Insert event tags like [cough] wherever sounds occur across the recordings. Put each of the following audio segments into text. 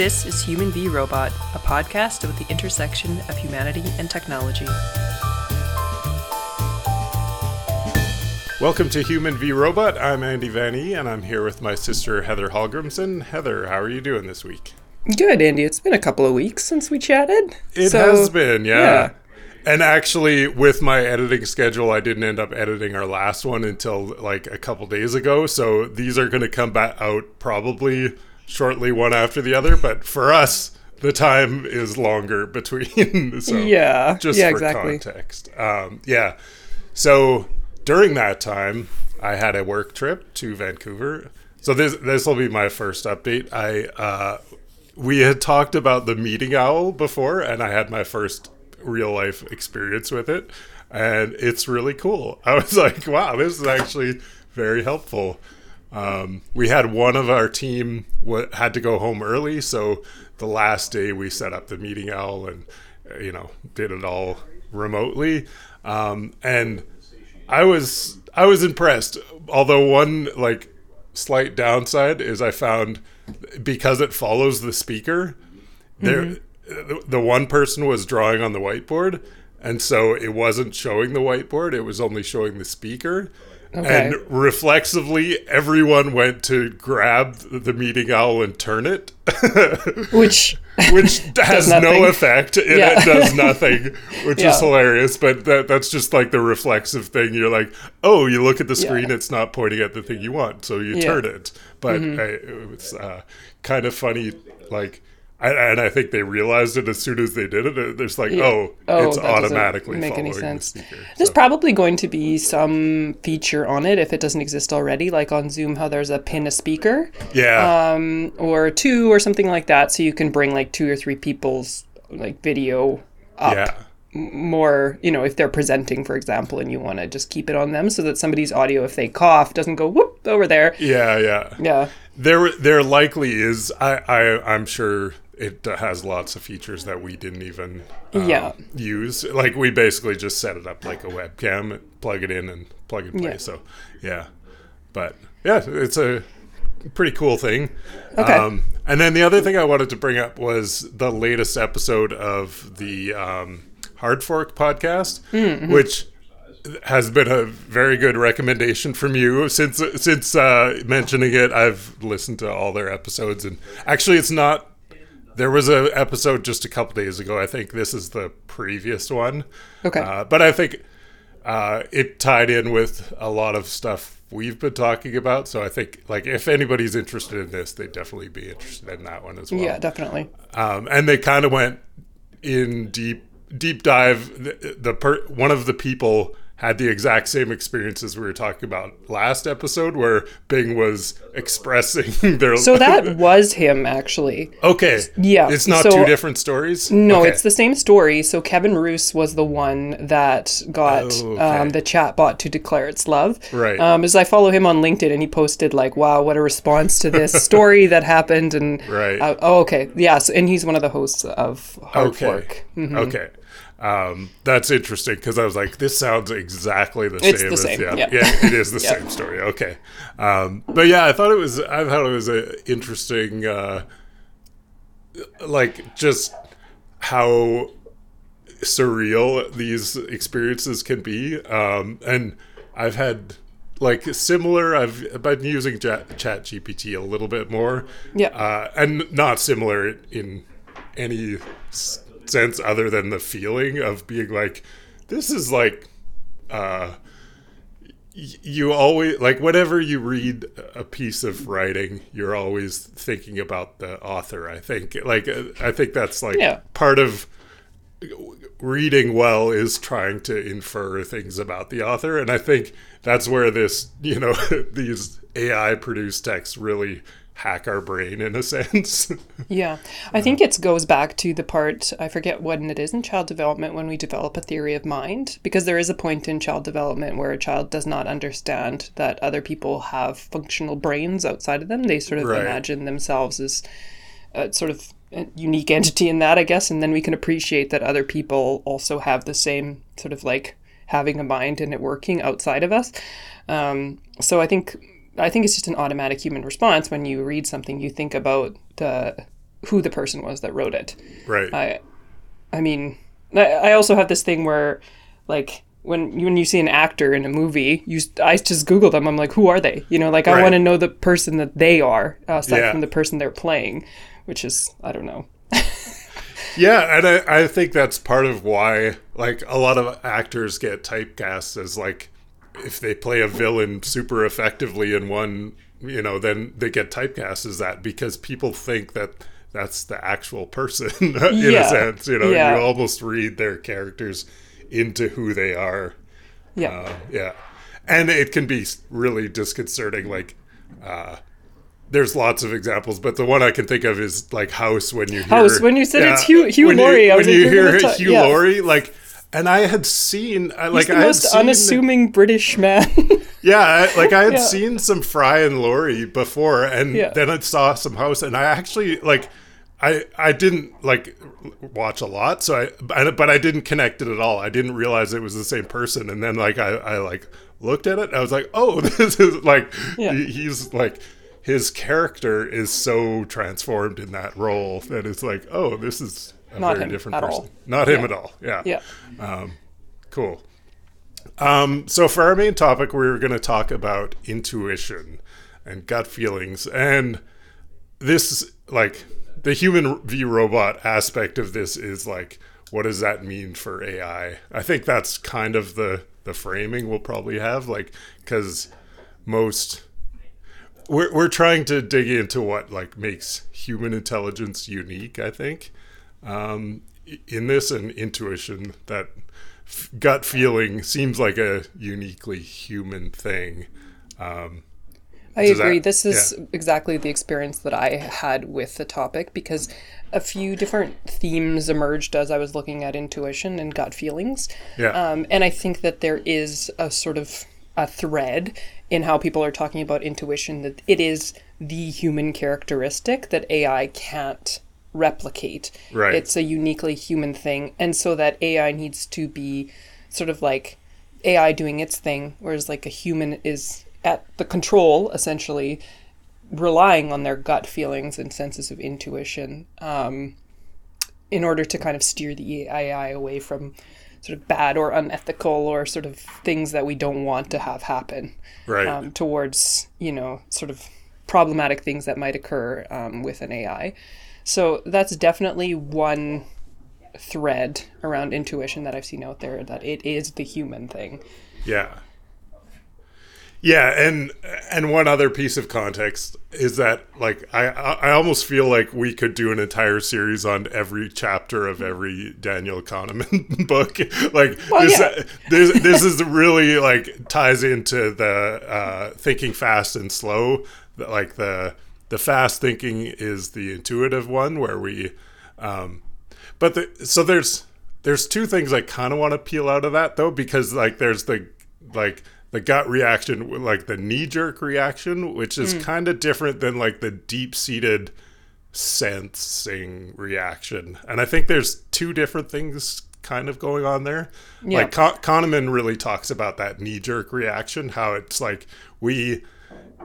This is Human v Robot, a podcast about the intersection of humanity and technology. Welcome to Human v Robot. I'm Andy Van E, and I'm here with my sister Heather Hallgrimson. Heather, how are you doing this week? Good, Andy. It's been a couple of weeks since we chatted. It so- has been, yeah. yeah. And actually, with my editing schedule, I didn't end up editing our last one until like a couple days ago. So these are going to come back out probably shortly, one after the other. But for us, the time is longer [laughs] between. so Yeah, just yeah, for exactly. context. Um, yeah. So during that time, I had a work trip to Vancouver. So this this will be my first update. I uh, we had talked about the meeting owl before, and I had my first real life experience with it, and it's really cool. [laughs] I was like, wow, this is actually very helpful. Um, we had one of our team w- had to go home early, so the last day we set up the meeting owl and uh, you know did it all remotely, um, and I was I was impressed. Although one like slight downside is I found because it follows the speaker, there the, the one person was drawing on the whiteboard, and so it wasn't showing the whiteboard. It was only showing the speaker. Okay. And reflexively, everyone went to grab the meeting owl and turn it, [laughs] Which, which [laughs] has no effect. It, Yeah. it [laughs] does nothing, which Yeah. is hilarious. But that, that's just like the reflexive thing. You're like, oh, you look at the screen, Yeah. it's not pointing at the thing you want, so you turn it. But I, it was uh, kind of funny, like. I, and I think they realized it as soon as they did it. There's like, oh, Oh, it's automatically make any sense. the speaker. there's So- probably going to be some feature on it if it doesn't exist already, like on Zoom, how there's a pin a speaker yeah, um, or two or something like that, so you can bring like two or three people's like video up. yeah. more, you know, if they're presenting, for example, and you want to just keep it on them so that somebody's audio, if they cough, doesn't go whoop over there. Yeah, yeah. Yeah. There, there likely is. I, I, I'm sure it has lots of features that we didn't even um, Yeah. use. Like we basically just set it up like a webcam, plug it in, and plug and play. Yeah. So, yeah. But yeah, it's a pretty cool thing. Okay. Um, and then the other thing I wanted to bring up was the latest episode of the um, Hard Fork podcast, Mm-hmm. which has been a very good recommendation from you since since uh, mentioning it. I've listened to all their episodes, and actually, it's not. There was a episode just a couple days ago. I think this is the previous one. Okay. Uh, but I think uh, it tied in with a lot of stuff we've been talking about. So I think, like, if anybody's interested in this, they'd definitely be interested in that one as well. Yeah, definitely. Um, and they kind of went in deep deep dive. The, the per, one of the people had the exact same experiences we were talking about last episode, where Bing was expressing [laughs] their. So that [laughs] was him, actually. okay, Yeah, it's not so- two different stories. No, Okay. it's the same story. So Kevin Roose was the one that got Oh, okay. um, the chatbot to declare its love. Right. Um, as I follow him on LinkedIn, and he posted like, "Wow, what a response to this [laughs] story that happened!" And Right. uh, oh, okay, yes, and he's one of the hosts of Hard okay. Fork. Mhm. Okay. Um, that's interesting because I was like, this sounds exactly the It's same. the as, same, Yeah, yeah. yeah, it is the [laughs] Yeah. same story. Okay. Um, but yeah, I thought it was. I thought it was a interesting, uh, like just how surreal these experiences can be. Um, and I've had like similar. I've been using Chat, Chat GPT a little bit more. Yeah. Uh, and not similar in any s- sense other than the feeling of being like, this is like, uh, you always like whenever you read a piece of writing you're always thinking about the author i think like uh, i think that's like Yeah. part of reading well is trying to infer things about the author and i think that's where this you know [laughs] these ai produced texts really hack our brain in a [laughs] sense Yeah, I think it goes back to the part I forget when it is in child development when we develop a theory of mind because there is a point in child development where a child does not understand that other people have functional brains outside of them. They sort of Right. imagine themselves as a sort of a unique entity in that, I guess, and then we can appreciate that other people also have the same sort of like having a mind and it working outside of us. Um, so I think I think it's just an automatic human response when you read something. You think about the who the person was that wrote it. Right. I, I mean, I, I also have this thing where, like, when when you see an actor in a movie, you I just Google them. I'm like, who are they? You know, like I Right. want to know the person that they are, aside Yeah. from the person they're playing, which is I don't know. [laughs] Yeah, and I, I think that's part of why like a lot of actors get typecast as like if they play a villain super effectively in one, you know, then they get typecast as that because people think that that's the actual person [laughs] in Yeah. a sense. You know, Yeah. you almost read their characters into who they are. Yeah, Uh, yeah, and it can be really disconcerting. Like, uh, there's lots of examples, but the one I can think of is like House. When you hear House, when you said it's Hugh- Hugh when Laurie, you, I was when you hear gonna Hugh yeah. Laurie, like, and I had seen, I- like, He's the I had most seen, unassuming British man. [laughs] yeah, I, like I had Yeah. seen some Fry and Laurie before, and Yeah. then I saw some House, and I actually like. I, I didn't like watch a lot, so I I- but I didn't connect it at all. I didn't realize it was the same person, and then like I, I like looked at it, I was like, oh, [laughs] this is like Yeah. he's like his character is so transformed in that role that it's like, oh, this is a Not very him different at person. all. Not him Yeah. at all. Yeah. yeah, Cool. Um, so for our main topic, we're going to talk about intuition and gut feelings, and this like the human v robot aspect of this is like, what does that mean for AI? I think that's kind of the the framing we'll probably have, like because most we're we're trying to dig into what like makes human intelligence unique. I think um, in this and intuition that f- gut feeling seems like a uniquely human thing. Um, I Does that- agree. this is exactly the experience that I had with the topic because a few different themes emerged as I was looking at intuition and gut feelings. yeah, Um, and I think that there is a sort of a thread in how people are talking about intuition that it is the human characteristic that AI can't replicate. Right. It's a uniquely human thing. And so that AI needs to be sort of like AI doing its thing, whereas like a human is at the control, essentially, relying on their gut feelings and senses of intuition um, in order to kind of steer the AI away from sort of bad or unethical or sort of things that we don't want to have happen right. um, towards you know sort of problematic things that might occur um, with an AI. So that's definitely one thread around intuition that I've seen out there that it is the human thing. Yeah. Yeah, and and one other piece of context is that like I I almost feel like we could do an entire series on every chapter of every Daniel Kahneman [laughs] book. like Well, this, yeah. this this is really like ties into the uh, thinking fast and slow. Like the the fast thinking is the intuitive one where we um, but the, so there's there's two things I kind of want to peel out of that though because like there's the like the gut reaction like the knee jerk reaction which is kind of different than like the deep seated sensing reaction. And I think there's two different things kind of going on there. Yeah. like Ka- Kahneman really talks about that knee jerk reaction how it's like we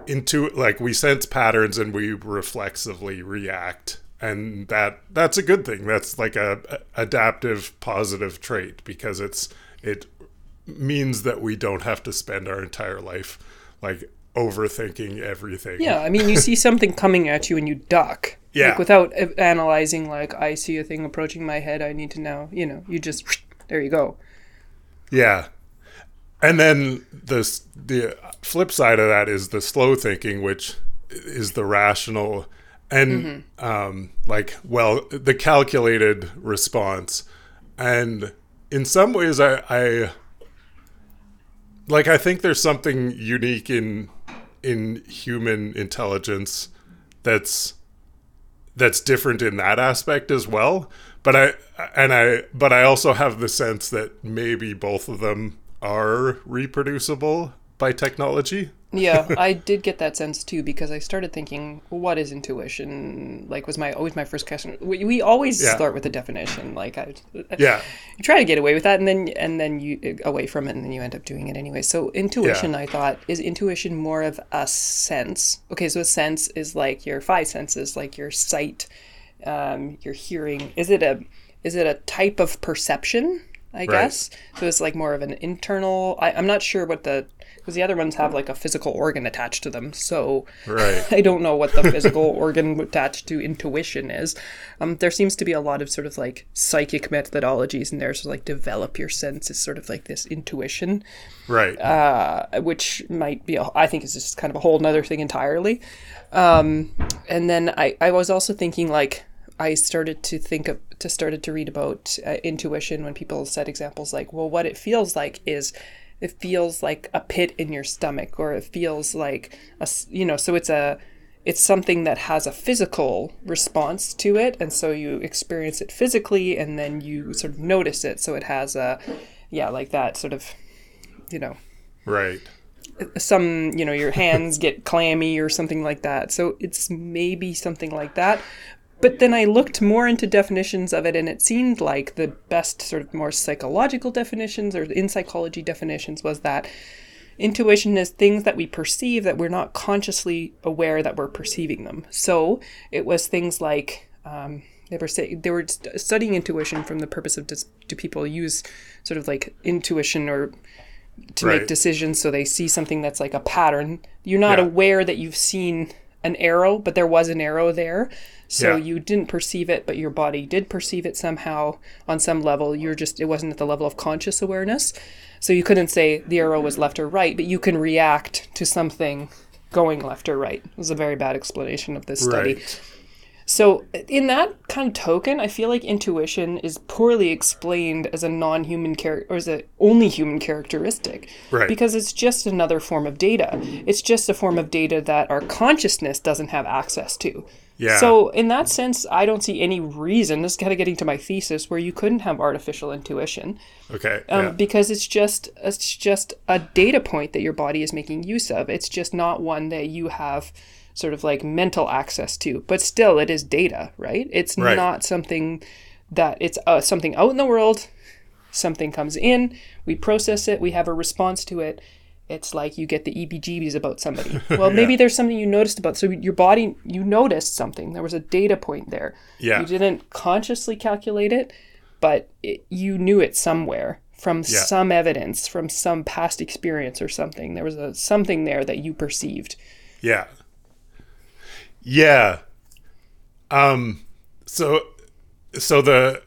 into like we sense patterns and we reflexively react and that that's a good thing that's like a, a adaptive positive trait because it's it means that we don't have to spend our entire life like overthinking everything Yeah, I mean, you see something coming at you and you duck. Yeah. Like without analyzing, like, I see a thing approaching my head, I need to know, you know, you just, [sniffs] there you go. Yeah. And then this the flip side of that is the slow thinking, which is the rational and um, like well the calculated response. And in some ways, I, I like I think there's something unique in in human intelligence that's that's different in that aspect as well. But i and i but i also have the sense that maybe both of them are reproducible by technology Yeah, [laughs] I did get that sense too because I started thinking, what is intuition? Like, was my always my first question. We, we always Yeah. start with the definition. Like, I, yeah you try to get away with that, and then and then you away from it, and then you end up doing it anyway. So intuition, Yeah. I thought, is intuition more of a sense? Okay, so a sense is like your five senses, like your sight, um, your hearing. Is it a is it a type of perception? I Right. guess so. It's like more of an internal. I, I'm not sure what the because the other ones have like a physical organ attached to them. So Right. [laughs] I don't know what the physical [laughs] organ attached to intuition is. Um, there seems to be a lot of sort of like psychic methodologies in there, so like develop your sense is sort of like this intuition Right. uh, which might be, a, I think, is just kind of a whole nother thing entirely. Um, and then I, I was also thinking like I started to think of, to started to read about uh, intuition when people said examples like, well, what it feels like is it feels like a pit in your stomach, or it feels like a you know, so it's a it's something that has a physical response to it and so you experience it physically and then you sort of notice it so it has a yeah like that sort of you know right. some you know your hands get clammy or something like that so it's maybe something like that but then i looked more into definitions of it and it seemed like the best sort of more psychological definitions or in psychology definitions was that intuition is things that we perceive that we're not consciously aware that we're perceiving them so it was things like um, they were say, they were st- studying intuition from the purpose of does, do people use sort of like intuition or to Right. make decisions so they see something that's like a pattern you're not Yeah. aware that you've seen an arrow but there was an arrow there so Yeah. you didn't perceive it but your body did perceive it somehow on some level you're just it wasn't at the level of conscious awareness so you couldn't say the arrow was left or right but you can react to something going left or right it was a very bad explanation of this study Right. so, in that kind of token, I feel like intuition is poorly explained as a non-human character or as a only human characteristic, Right. Because it's just another form of data. It's just a form of data that our consciousness doesn't have access to. Yeah. So, in that sense, I don't see any reason. This is kind of getting to my thesis where you couldn't have artificial intuition Okay. um, yeah. because it's just it's just a data point that your body is making use of. It's just not one that you have sort of like mental access to. But still, it is data, right? It's Right. not something that it's uh, something out in the world. Something comes in, we process it, we have a response to it. It's like you get the EBGBs about somebody. [laughs] Well, maybe there's something you noticed about. So your body, you noticed something. There was a data point there. Yeah. You didn't consciously calculate it, but it, you knew it somewhere from Yeah. some evidence, from some past experience or something. There was a something there that you perceived. Yeah. Yeah. Um so so the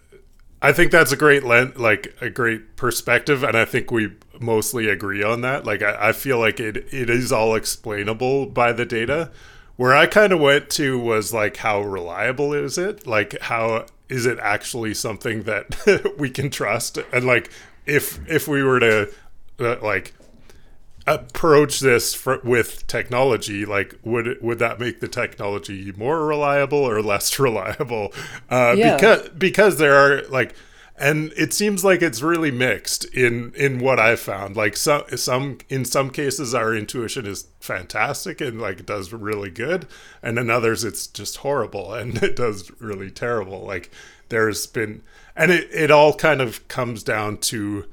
I think that's a great lens like a great perspective and I think we mostly agree on that. Like I, I feel like it it is all explainable by the data. Where I kind of went to was like how reliable is it? Like how is it actually something that [laughs] we can trust? And like if if we were to uh, like approach this for, with technology like would would that make the technology more reliable or less [laughs] reliable? Uh, Yeah. because because there are like and it seems like it's really mixed in in what i found. Like some some in some cases our intuition is fantastic and like does really good and in others it's just horrible [laughs] and it does really terrible. Like there's been and it, it all kind of comes down to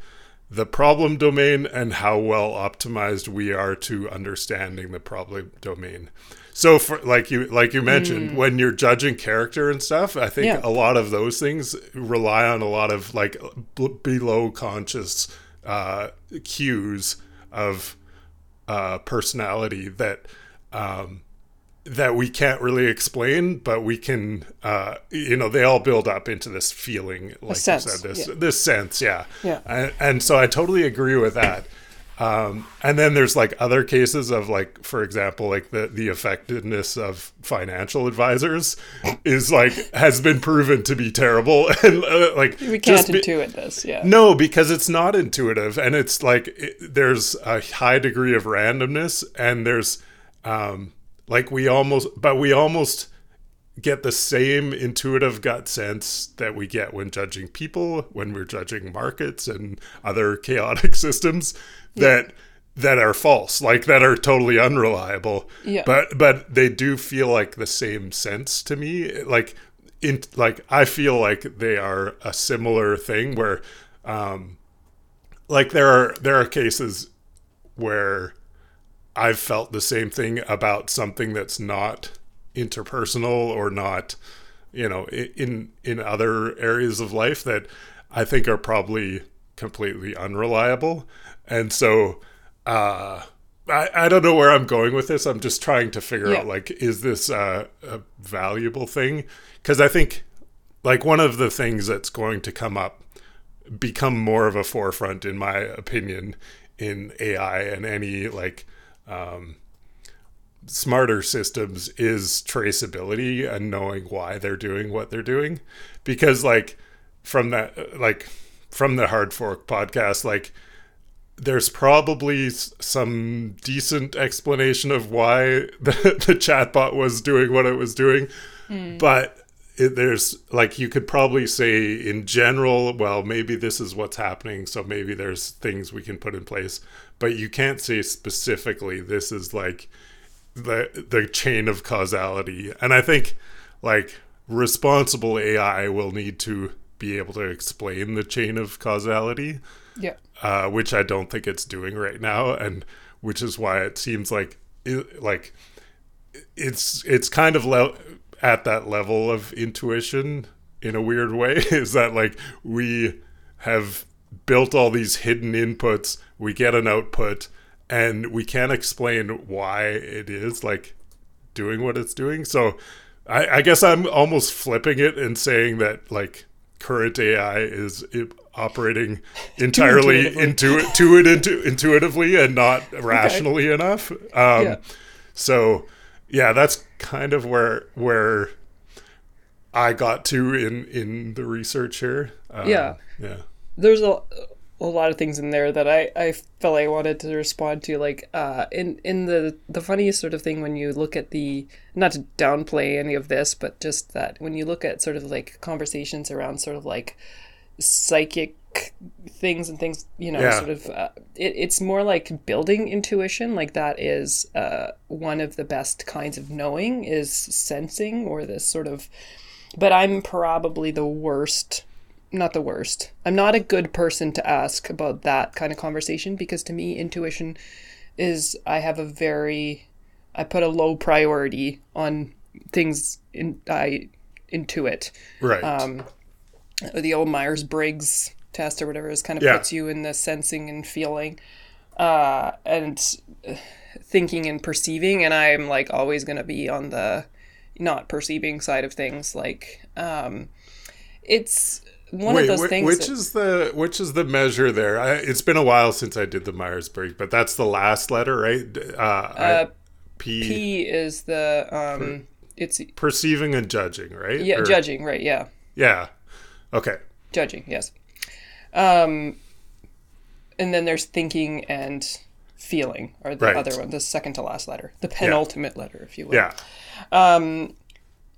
the problem domain and how well optimized we are to understanding the problem domain. So for like you like you mentioned when you're judging character and stuff, I think Yeah. a lot of those things rely on a lot of like b- below conscious uh, cues of uh, personality that um, that we can't really explain, but we can, uh, you know, they all build up into this feeling, like sense, you said, this yeah. this sense, yeah, Yeah. and, and so I totally agree with that. Um, and then there's like other cases of like, for example, like the the effectiveness of financial advisors is like has been proven to be terrible, [laughs] and uh, like We can't be- intuit this, yeah. no, because it's not intuitive, and it's like it, there's a high degree of randomness, and there's um, like we almost, but we almost get the same intuitive gut sense that we get when judging people, when we're judging markets and other [laughs] chaotic systems that that are false, like that are totally unreliable. Yeah. But but they do feel like the same sense to me. Like in like I feel like they are a similar thing where um like there are there are cases where I've felt the same thing about something that's not interpersonal or not you know, in in other areas of life that I think are probably completely unreliable. And so uh I, I don't know where I'm going with this. I'm just trying to figure Yeah. out like is this uh, a valuable thing? Because I think like one of the things that's going to come up become more of a forefront in my opinion in AI and any like um, smarter systems is traceability and knowing why they're doing what they're doing. Because like from that like from the hard fork podcast like there's probably some decent explanation of why [laughs] the, the chatbot was doing what it was doing. But it, there's like you could probably say in general well maybe this is what's happening so maybe there's things we can put in place but you can't say specifically this is like the the chain of causality and i think like responsible ai will need to be able to explain the chain of causality Yeah. uh, which I don't think it's doing right now, and which is why it seems like it, like it's it's kind of le- at that level of intuition in a weird way. [laughs] Is that like we have built all these hidden inputs, we get an output, and we can't explain why it is like doing what it's doing. So I, I guess I'm almost flipping it and saying that like current AI is i- operating [laughs] entirely intuitively. intu- it intu- intuitively and not [laughs] rationally enough. Um, Yeah. So yeah, that's kind of where where I got to in in the research here. Um, Yeah. yeah, there's a a lot of things in there that I, I felt I wanted to respond to. Like uh, in in the the funniest sort of thing when you look at the not to downplay any of this, but just that when you look at sort of like conversations around sort of like psychic things and things you know Yeah. sort of uh, it, it's more like building intuition like that is uh, one of the best kinds of knowing is sensing or this sort of but i'm probably the worst not the worst i'm not a good person to ask about that kind of conversation because to me intuition is i have a very i put a low priority on things in i intuit right. um, the old Myers Briggs test or whatever is kind of Yeah. puts you in the sensing and feeling uh, and uh, thinking and perceiving. And I'm like always going to be on the not perceiving side of things. Like, um, it's one of Wait, those whi- things. which that- is the which is the measure there? I, it's been a while since I did the Myers Briggs, but that's the last letter, right? Uh, uh, P, P is the um, it's perceiving and judging, right? yeah Or- judging right yeah Yeah. Okay. judging yes um and then there's thinking and feeling or the Right. other one the second to last letter the penultimate letter if you will Yeah. Um,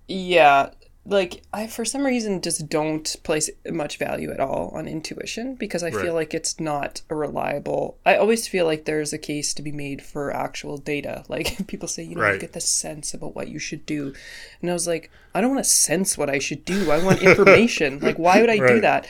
yeah like i for some reason just don't place much value at all on intuition because i Right. feel like it's not a reliable i always feel like there's a case to be made for actual data. [laughs] Like people say you know you get the sense about what you should do. And i was like i don't want to sense what i should do. I want information. [laughs] Like why would i do that?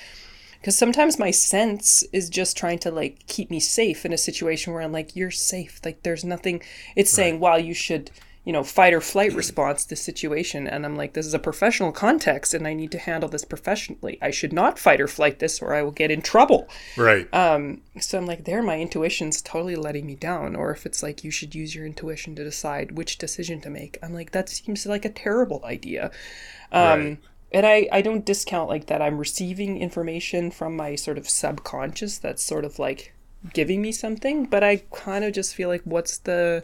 Because sometimes my sense is just trying to like keep me safe in a situation where I'm like, you're safe. Like there's nothing. It's saying, well, you should, you know, fight or flight response to situation. And I'm like, this is a professional context, and I need to handle this professionally. I should not fight or flight this, or I will get in trouble. Right. Um, so I'm like, there, my intuition's totally letting me down. Or if it's like, you should use your intuition to decide which decision to make. I'm like, that seems like a terrible idea. Um, Right. and I, I don't discount like that I'm receiving information from my sort of subconscious that's sort of like giving me something, but I kind of just feel like what's the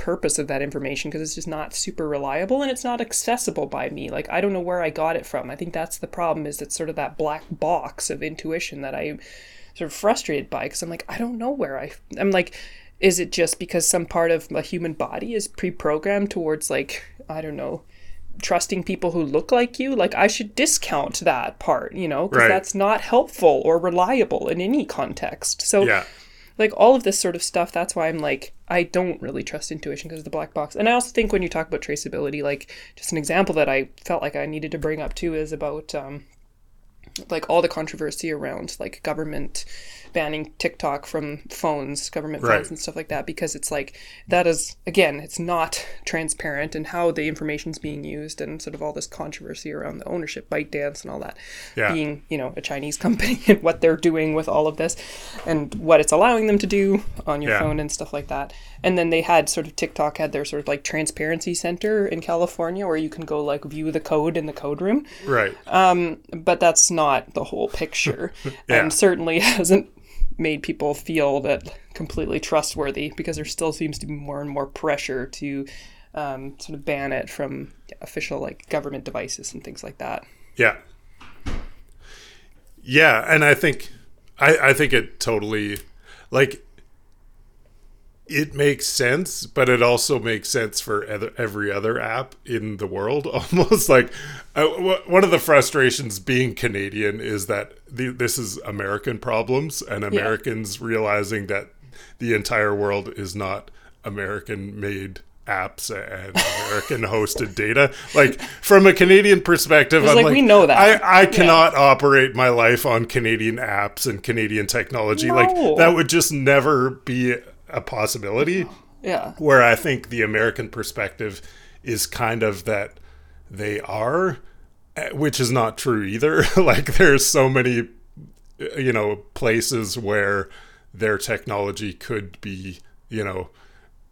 purpose of that information because it's just not super reliable and it's not accessible by me. Like I don't know where I got it from. I think that's the problem is it's sort of that black box of intuition that I'm sort of frustrated by because I'm like I don't know where I I'm like is it just because some part of a human body is pre-programmed towards like I don't know trusting people who look like you like i should discount that part you know because Right. that's not helpful or reliable in any context so yeah. Like all of this sort of stuff that's why i'm like i don't really trust intuition because of the black box. And i also think when you talk about traceability like just an example that i felt like i needed to bring up too is about um like all the controversy around like government banning TikTok from phones, government phones, Right. and stuff like that, because it's like that is again, it's not transparent and how the information is being used, and sort of all this controversy around the ownership, ByteDance, and all that, Yeah. being you know a Chinese [laughs] company and what they're doing with all of this, and what it's allowing them to do on your Yeah. phone and stuff like that. And then they had sort of TikTok had their sort of like transparency center in California where you can go like view the code in the code room Right. Um, but that's not the whole picture [laughs] Yeah. and certainly [laughs] hasn't made people feel that completely trustworthy because there still seems to be more and more pressure to um, sort of ban it from official like government devices and things like that Yeah. Yeah, and I think I, I think it totally like it makes sense, but it also makes sense for every other app in the world. [laughs] Almost like uh, one of the frustrations being Canadian is that the, this is American problems and Americans realizing that the entire world is not American made apps and American [laughs] hosted data. Like from a Canadian perspective, I'm like, we know that. I, I cannot operate my life on Canadian apps and Canadian technology. No. Like that would just never be a possibility. yeah Where I think the American perspective is kind of that they are, which is not true either. [laughs] like there's so many, you know, places where their technology could be, you know,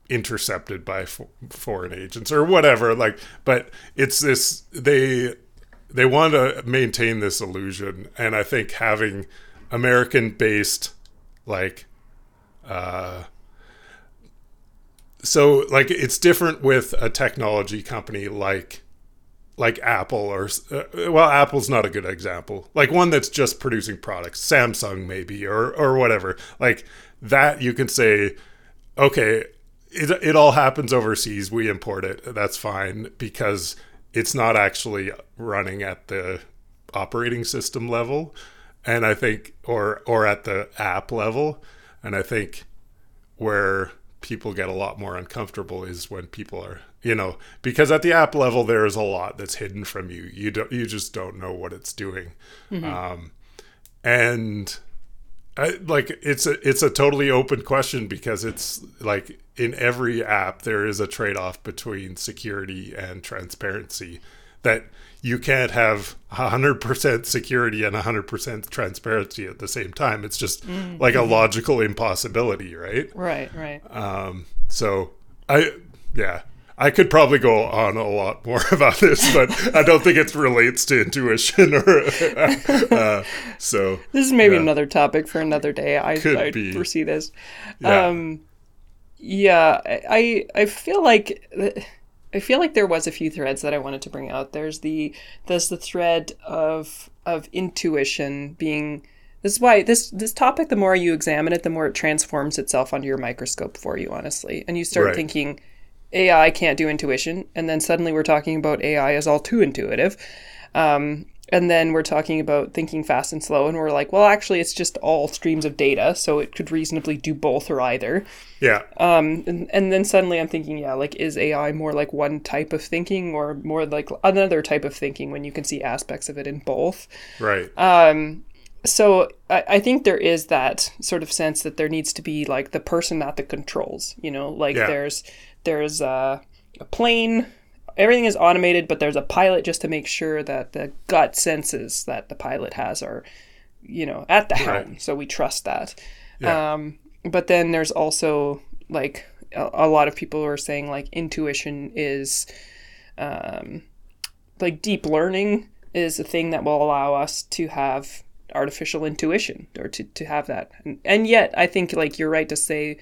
intercepted by foreign agents or whatever like but it's this they they want to maintain this illusion and i think having american based like uh so like it's different with a technology company like like apple or uh, well apple's not a good example. Like one that's just producing products samsung maybe or or whatever. Like that you can say okay it, it all happens overseas we import it that's fine because it's not actually running at the operating system level and i think or or at the app level. And i think where people get a lot more uncomfortable is when people are you know because at the app level there is a lot that's hidden from you. You don't you just don't know what it's doing. Um, and I, like it's a it's a totally open question because it's like in every app there is a trade-off between security and transparency that you can't have 100% security and 100% transparency at the same time. It's just like a logical impossibility right? Right right. Um, so I, yeah, I could probably go on a lot more [laughs] about this, but I don't think it relates to intuition or. [laughs] Uh, so this is maybe Yeah. another topic for another day. I, Could I be. foresee this. Yeah, um yeah i i feel like i feel like there was a few threads that i wanted to bring out. There's the there's the thread of of intuition being this is why this this topic the more you examine it the more it transforms itself under your microscope for you honestly. And you start Right. thinking ai can't do intuition. And then suddenly we're talking about ai as all too intuitive. Um, and then we're talking about thinking fast and slow, and we're like, well, actually, it's just all streams of data, so it could reasonably do both or either. yeah, Um, and, and then suddenly I'm thinking, yeah, like, is AI more like one type of thinking or more like another type of thinking when you can see aspects of it in both? right, um So I, I think there is that sort of sense that there needs to be like the person at the controls, you know, like Yeah. there's there's a, a plane, everything is automated, but there's a pilot just to make sure that the gut senses that the pilot has are, you know, at the helm. So we trust that. Yeah. Um, but then there's also like a, a lot of people are saying like intuition is um, like deep learning is a thing that will allow us to have artificial intuition or to, to have that and, and yet i think like you're right to say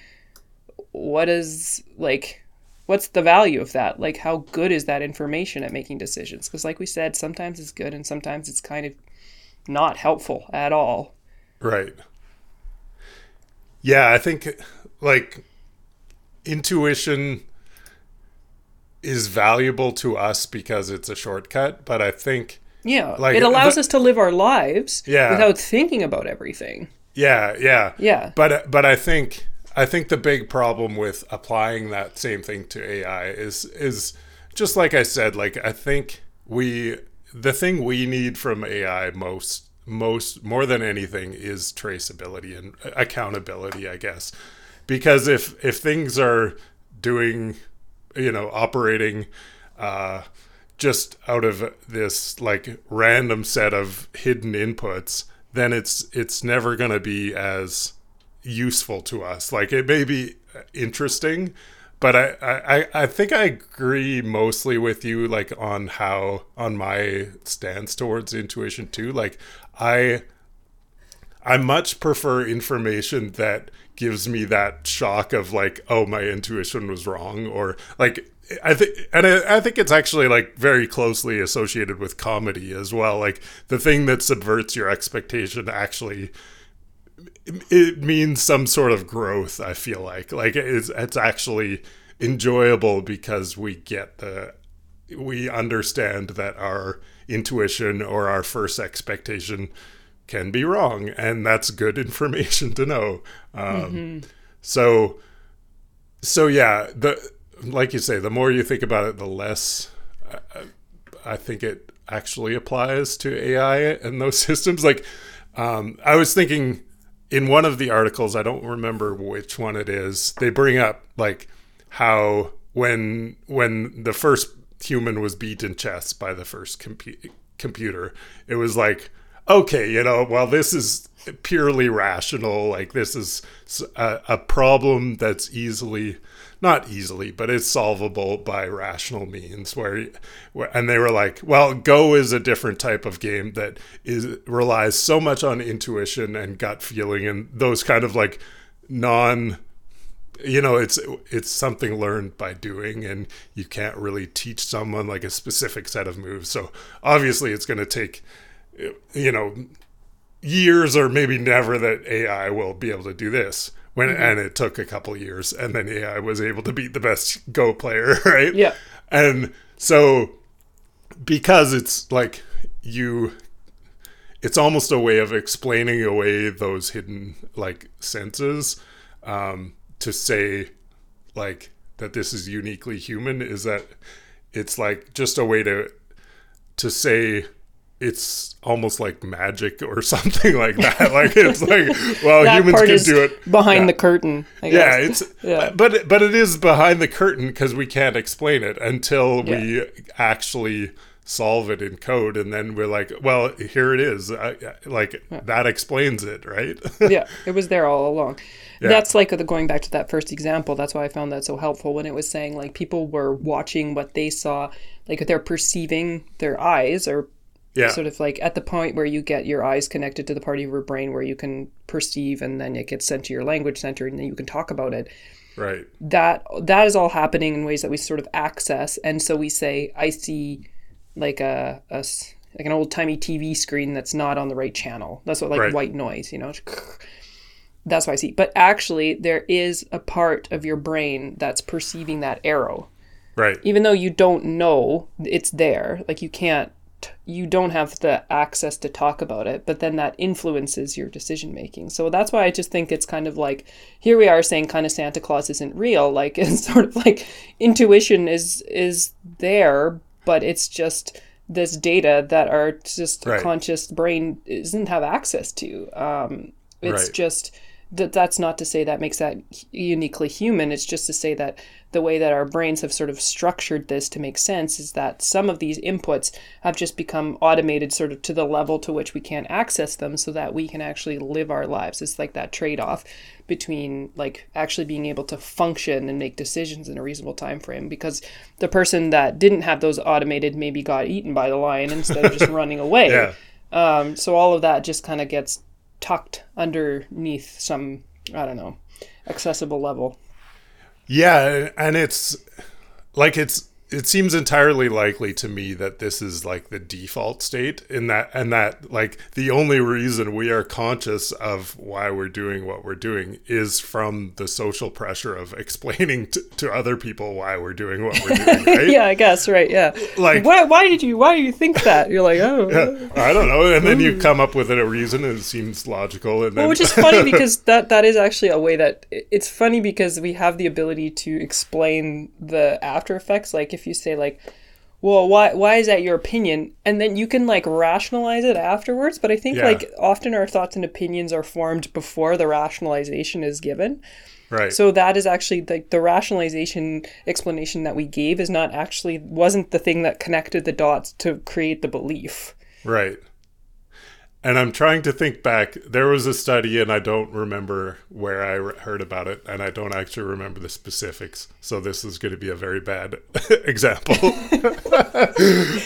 what is like what's the value of that like how good is that information at making decisions because like we said sometimes it's good and sometimes it's kind of not helpful at all right. Yeah, I think like intuition is valuable to us because it's a shortcut, but I think yeah Like, it allows us to live our lives Yeah. without thinking about everything Yeah, yeah, Yeah. But but I think I think the big problem with applying that same thing to AI is is just like I said. Like I think we the thing we need from AI most most more than anything is traceability and accountability, I guess. Because if if things are doing, you know, operating uh, just out of this like random set of hidden inputs, then it's it's never going to be as useful to us. Like it may be interesting, but I, I I think I agree mostly with you like on how on my stance towards intuition too. Like I I much prefer information that gives me that shock of like, oh, my intuition was wrong, or like I think, and I, I, think it's actually like very closely associated with comedy as well. Like the thing that subverts your expectation actually, it means some sort of growth. I feel like, like it's it's actually enjoyable because we get the, we understand that our intuition or our first expectation can be wrong, and that's good [laughs] information to know. Um, mm-hmm. So, so yeah, the like you say, the more you think about it, the less I, I think it actually applies to AI and those [laughs] systems. Like, um, I was thinking in one of the articles, I don't remember which one it is. They bring up like how when when the first human was beat in chess by the first compu- computer, it was like okay, you know, well, this is purely rational. Like this is a, a problem that's easily not easily, but it's solvable by rational means. Where, where, and they were like, well, Go is a different type of game that is relies so much on intuition and gut feeling and those kind of like non you know it's it's something learned by doing and you can't really teach someone like a specific set of moves so obviously it's going to take you know years or maybe never that ai will be able to do this when mm-hmm. and it took a couple years and then I was able to beat the best Go player, [laughs] right? Yeah. And so because it's like you it's almost a way of explaining away those hidden like senses um, to say like that this is uniquely human is that it's like just a way to to say it's almost like magic or [laughs] something like that. Like it's like, well, humans can do it behind yeah. the curtain. Yeah, it's [laughs] yeah. but but it is behind the curtain because we can't explain it until yeah. we actually solve it in code, and then we're like, well, here it is. I, like yeah. that explains it, right? [laughs] yeah, it was there all along. That's like the going back to that first example. That's why I found that so helpful when it was saying like people were watching what they saw, like they're perceiving their eyes or yeah. sort of like at the point where you get your eyes connected to the part of your brain where you can perceive and then it gets sent to your language center and then you can talk about it. Right. That that is all happening in ways that we sort of access. And so we say i see like a, a like an old timey tv screen that's not on the right channel. That's what like right. white noise you know? [laughs] That's what i see. But actually there is a part of your brain that's perceiving that arrow. Right. Even though you don't know it's there. Like you can't you don't have the access to talk about it, but then that influences your decision making. So that's why I just think it's kind of like here we are saying kind of Santa Claus isn't real. Like [laughs] it's sort of like intuition is is there, but it's just this data that our just right. conscious brain doesn't have access to. Um, it's right. just that that's not to say that makes that uniquely human. It's just to say that the way that our brains have sort of structured this to make sense is that some of these inputs have just become automated sort of to the level to which we can't access them so that we can actually live our lives. It's like that trade off between like actually being able to function and make decisions in a reasonable time frame because the person that didn't have those automated maybe got eaten by the lion instead of just [laughs] running away. Yeah. Um, so all of that just kind of gets tucked underneath some I don't know accessible level. Yeah, and it's like it's it seems entirely likely to me that this is like the default state in that and that like the only reason we are conscious of why we're doing what we're doing is from the social pressure of explaining to, to other people why we're doing what we're doing [laughs] right? Yeah i guess right yeah. Like why, why did you why do you think that? You're like oh. [laughs] Yeah, i don't know and then you come up with a reason and it seems logical and then well, which is funny because [laughs] that that is actually a way that it's funny because we have the ability to explain the after effects like if you say like well, why why is that your opinion? And then you can like rationalize it afterwards. But I think Yeah. like often our thoughts and opinions are formed before the rationalization is given. Right. So that is actually like the rationalization explanation that we gave is not actually wasn't the thing that connected the dots to create the belief. Right. And I'm trying to think back. There was a study, and I don't remember where I re- heard about it, and I don't actually remember the specifics. So this is going to be a very bad [laughs] example. [laughs]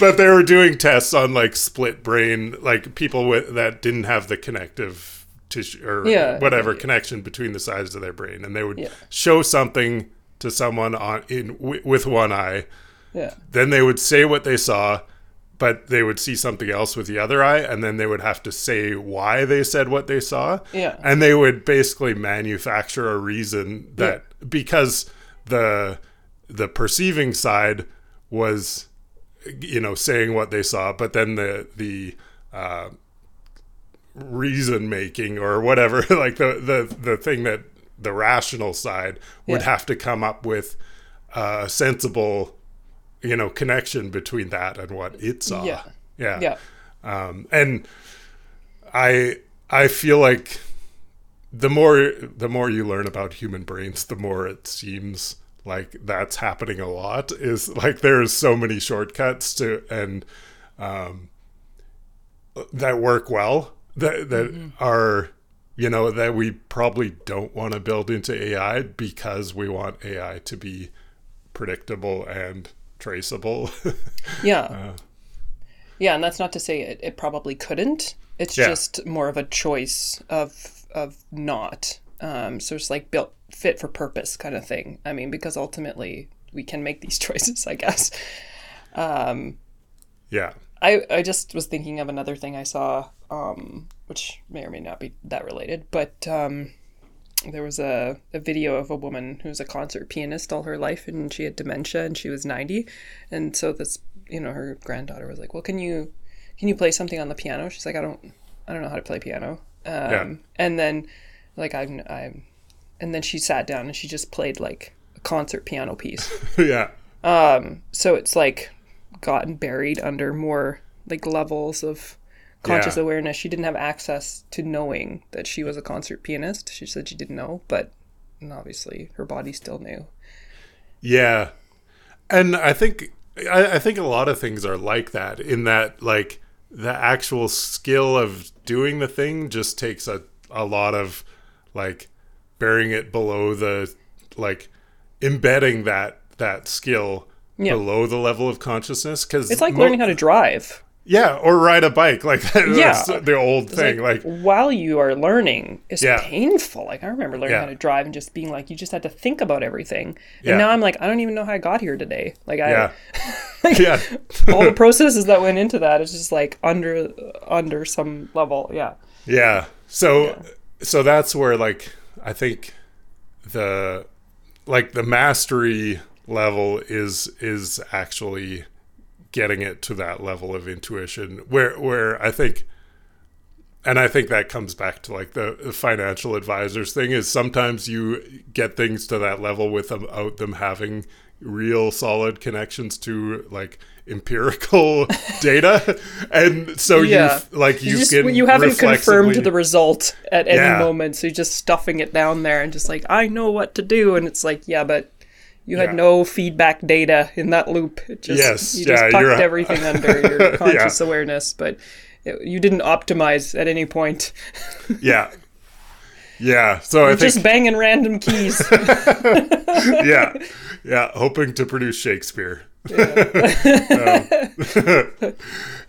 but they were doing tests on like split brain, like people with, that didn't have the connective tissue or Yeah. whatever connection between the sides of their brain, and they would Yeah. show something to someone on in wi- with one eye Yeah. then they would say what they saw but they would see something else with the other eye and then they would have to say why they said what they saw Yeah. and they would basically manufacture a reason that because the the perceiving side was you know saying what they saw but then the the uh, reason making or whatever [laughs] like the the the thing that the rational side would Yeah. have to come up with a sensible you know connection between that and what it saw Yeah. yeah Yeah. um, and I I feel like the more the more you learn about human brains, the more it seems like that's happening a lot. Is like there's so many shortcuts to and um, that work well that that are you know that we probably don't want to build into AI because we want AI to be predictable and traceable. [laughs] Yeah. Uh. yeah, and that's not to say it, it probably couldn't. It's Yeah. just more of a choice of of not. Um, so it's like built fit for purpose kind of thing. I mean, because ultimately we can make these [laughs] choices, I guess. Um, yeah. I, I just was thinking of another thing I saw, um, which may or may not be that related, but um, there was a, a video of a woman who's a concert pianist all her life and she had dementia and she was 90. And so this, you know, her granddaughter was like, well, can you, can you play something on the piano? She's like, I don't, I don't know how to play piano. Um, Yeah. And then like, I'm, I'm, and then she sat down and she just played like a concert piano piece [laughs] yeah. um so it's like gotten buried under more like levels of conscious Yeah. awareness she didn't have access to knowing that she was a concert pianist she said she didn't know but obviously her body still knew Yeah, and I think I, I think a lot of things are like that. In that, like the actual skill of doing the thing just takes a a lot of like burying it below the like embedding that that skill Yeah. below the level of consciousness because it's like learning how to drive yeah or ride a bike like [laughs] Yeah. the old thing like, while you are learning it's Yeah. painful like i remember learning Yeah. how to drive and just being like you just had to think about everything and Yeah. now i'm like i don't even know how i got here today like i yeah [laughs] yeah [laughs] all the processes that went into that is just like under under some level yeah Yeah. So so that's where like I think the like the mastery level is is actually getting it to that level of intuition where where I think and I think that comes back to like the, financial advisors thing is sometimes you get things to that level without them having real solid connections to like empirical [laughs] data and so Yeah. you like you, you just you haven't confirmed the result at any Yeah. moment so you're just stuffing it down there and just like i know what to do and it's like yeah but you had Yeah. no feedback data in that loop. It just Yes, you just yeah, tucked you're- everything under your [laughs] conscious awareness but it, you didn't optimize at any point. [laughs] Yeah. Yeah so i you're think just banging random keys. [laughs] Yeah yeah hoping to produce shakespeare. Um,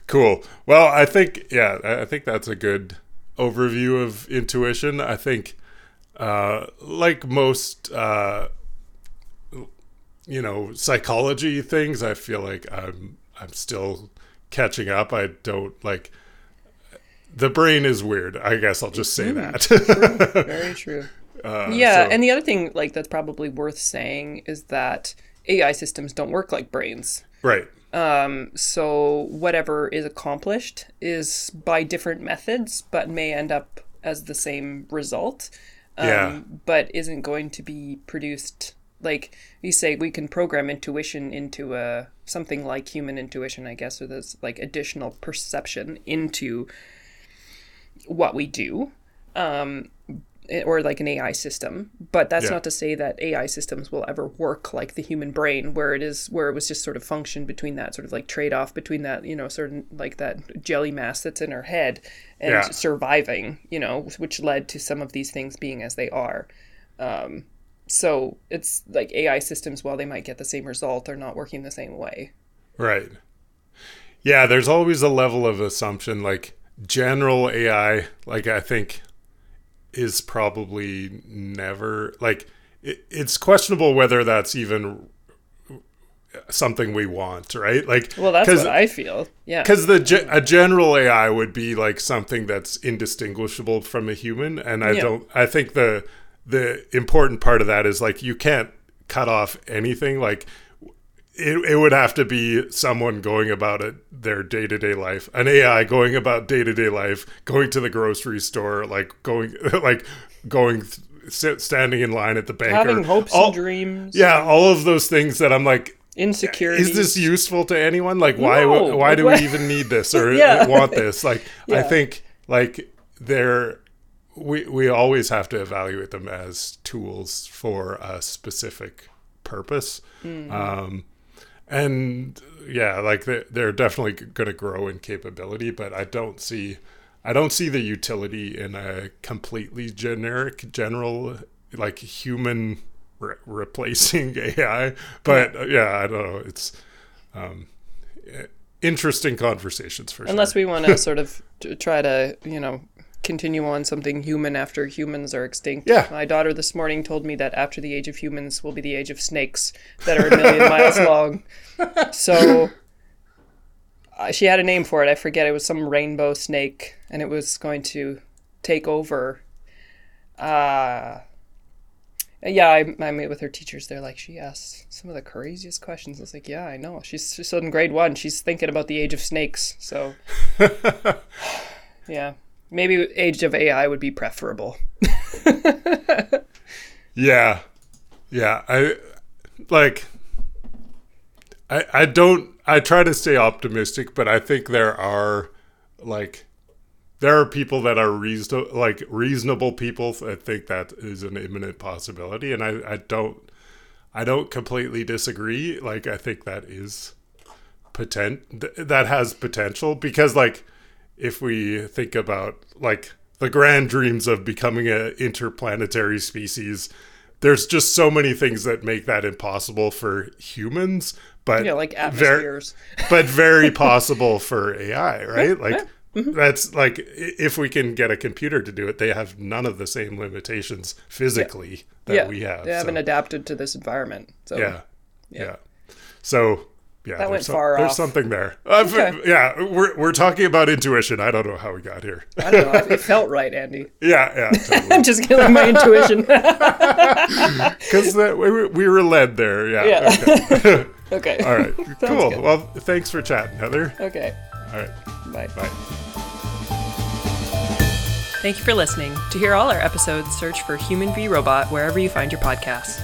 cool. Well i think yeah i I think that's a good overview of intuition. I think uh like most uh you know psychology things i feel like i'm i'm still catching up. I don't like the brain is weird i guess i'll just say that. [laughs] Very true. Uh, yeah so- and the other thing like that's probably worth saying is that ai systems don't work like brains. Right. Um, so whatever is accomplished is by different methods but may end up as the same result um, Yeah. but isn't going to be produced like you say we can program intuition into a something like human intuition, I guess, or this like additional perception into what we do. Um, eh, or like an AI system, but that's Yeah. not to say that AI systems will ever work like the human brain, where it is, where it was just sort of function between that sort of like trade off between that, you know, sort of like that jelly mass that's in our head and Yeah. surviving, you know, which led to some of these things being as they are. Um, so it's like AI systems, while they might get the same result, are not working the same way. Right. Yeah, there's always a level of assumption like general AI, like I think is probably never like it, it's questionable whether that's even something we want, right? Like Well, that's what I feel. Yeah. because the ge- a general AI would be like something that's indistinguishable from a human, and I Yeah. don't. I think the the important part of that is like you can't cut off anything. Like it, it would have to be someone going about it their day to day life, an AI going about day to day life, going to the grocery store, like going [laughs] like going. th- standing in line at the bank, Having or hopes all- and dreams, yeah, all of those things that I'm like, insecurity. is this useful to anyone? Like, why? No. why do we [laughs] even need this or [laughs] Yeah. want this? Like, I think like they're we we always have to evaluate them as tools for a specific purpose. Mm-hmm. Um, and yeah, like they're, they're definitely going to grow in capability, but I don't see. I don't see the utility in a completely generic, general, like human re- replacing [laughs] AI. But uh, yeah, I don't know. It's um, interesting conversations for Unless sure. we want to [laughs] sort of try to, you know, continue on something human after humans are extinct. Yeah. My daughter this morning told me that after the age of humans will be the age of snakes that are a million miles [laughs] long. So uh, she had a name for it. I forget. It was some rainbow snake, and it was going to take over. Uh, yeah, I, I met with her teachers. They're like, she asks some of the craziest questions. I was like, yeah, I know. She's, she's still in grade one. She's thinking about the age of snakes. So, [laughs] yeah, maybe age of AI would be preferable. [laughs] Yeah, yeah. I like. I I don't. I try to stay optimistic, but I think there are like there are people that are reasonable, like reasonable people. that think that is an imminent possibility, and I I don't. I don't completely disagree. Like I think that is potent th- that has potential because like if we think about like the grand dreams of becoming an interplanetary species there's just so many things that make that impossible for humans but Yeah, like atmospheres. [laughs] but very [laughs] possible for AI, right? Like Mm-hmm. that's like if we can get a computer to do it, they have none of the same limitations physically that yeah, we have. they haven't so, adapted to this environment. So yeah, yeah. So yeah, there's, went some- far there's off. something there. Uh, Okay. Yeah, we're we're talking about intuition. I don't know how we got here. I don't know. It felt right, Andy. [laughs] yeah, yeah, [laughs] totally. I'm just killing my intuition. [laughs] Because we, were- we were led there. Yeah. Yeah. Okay. okay. All right. cool. good. Well, thanks for chatting, Heather. Okay. All right. Bye. Bye. Thank you for listening. To hear all our episodes, search for Human v Robot wherever you find your podcasts.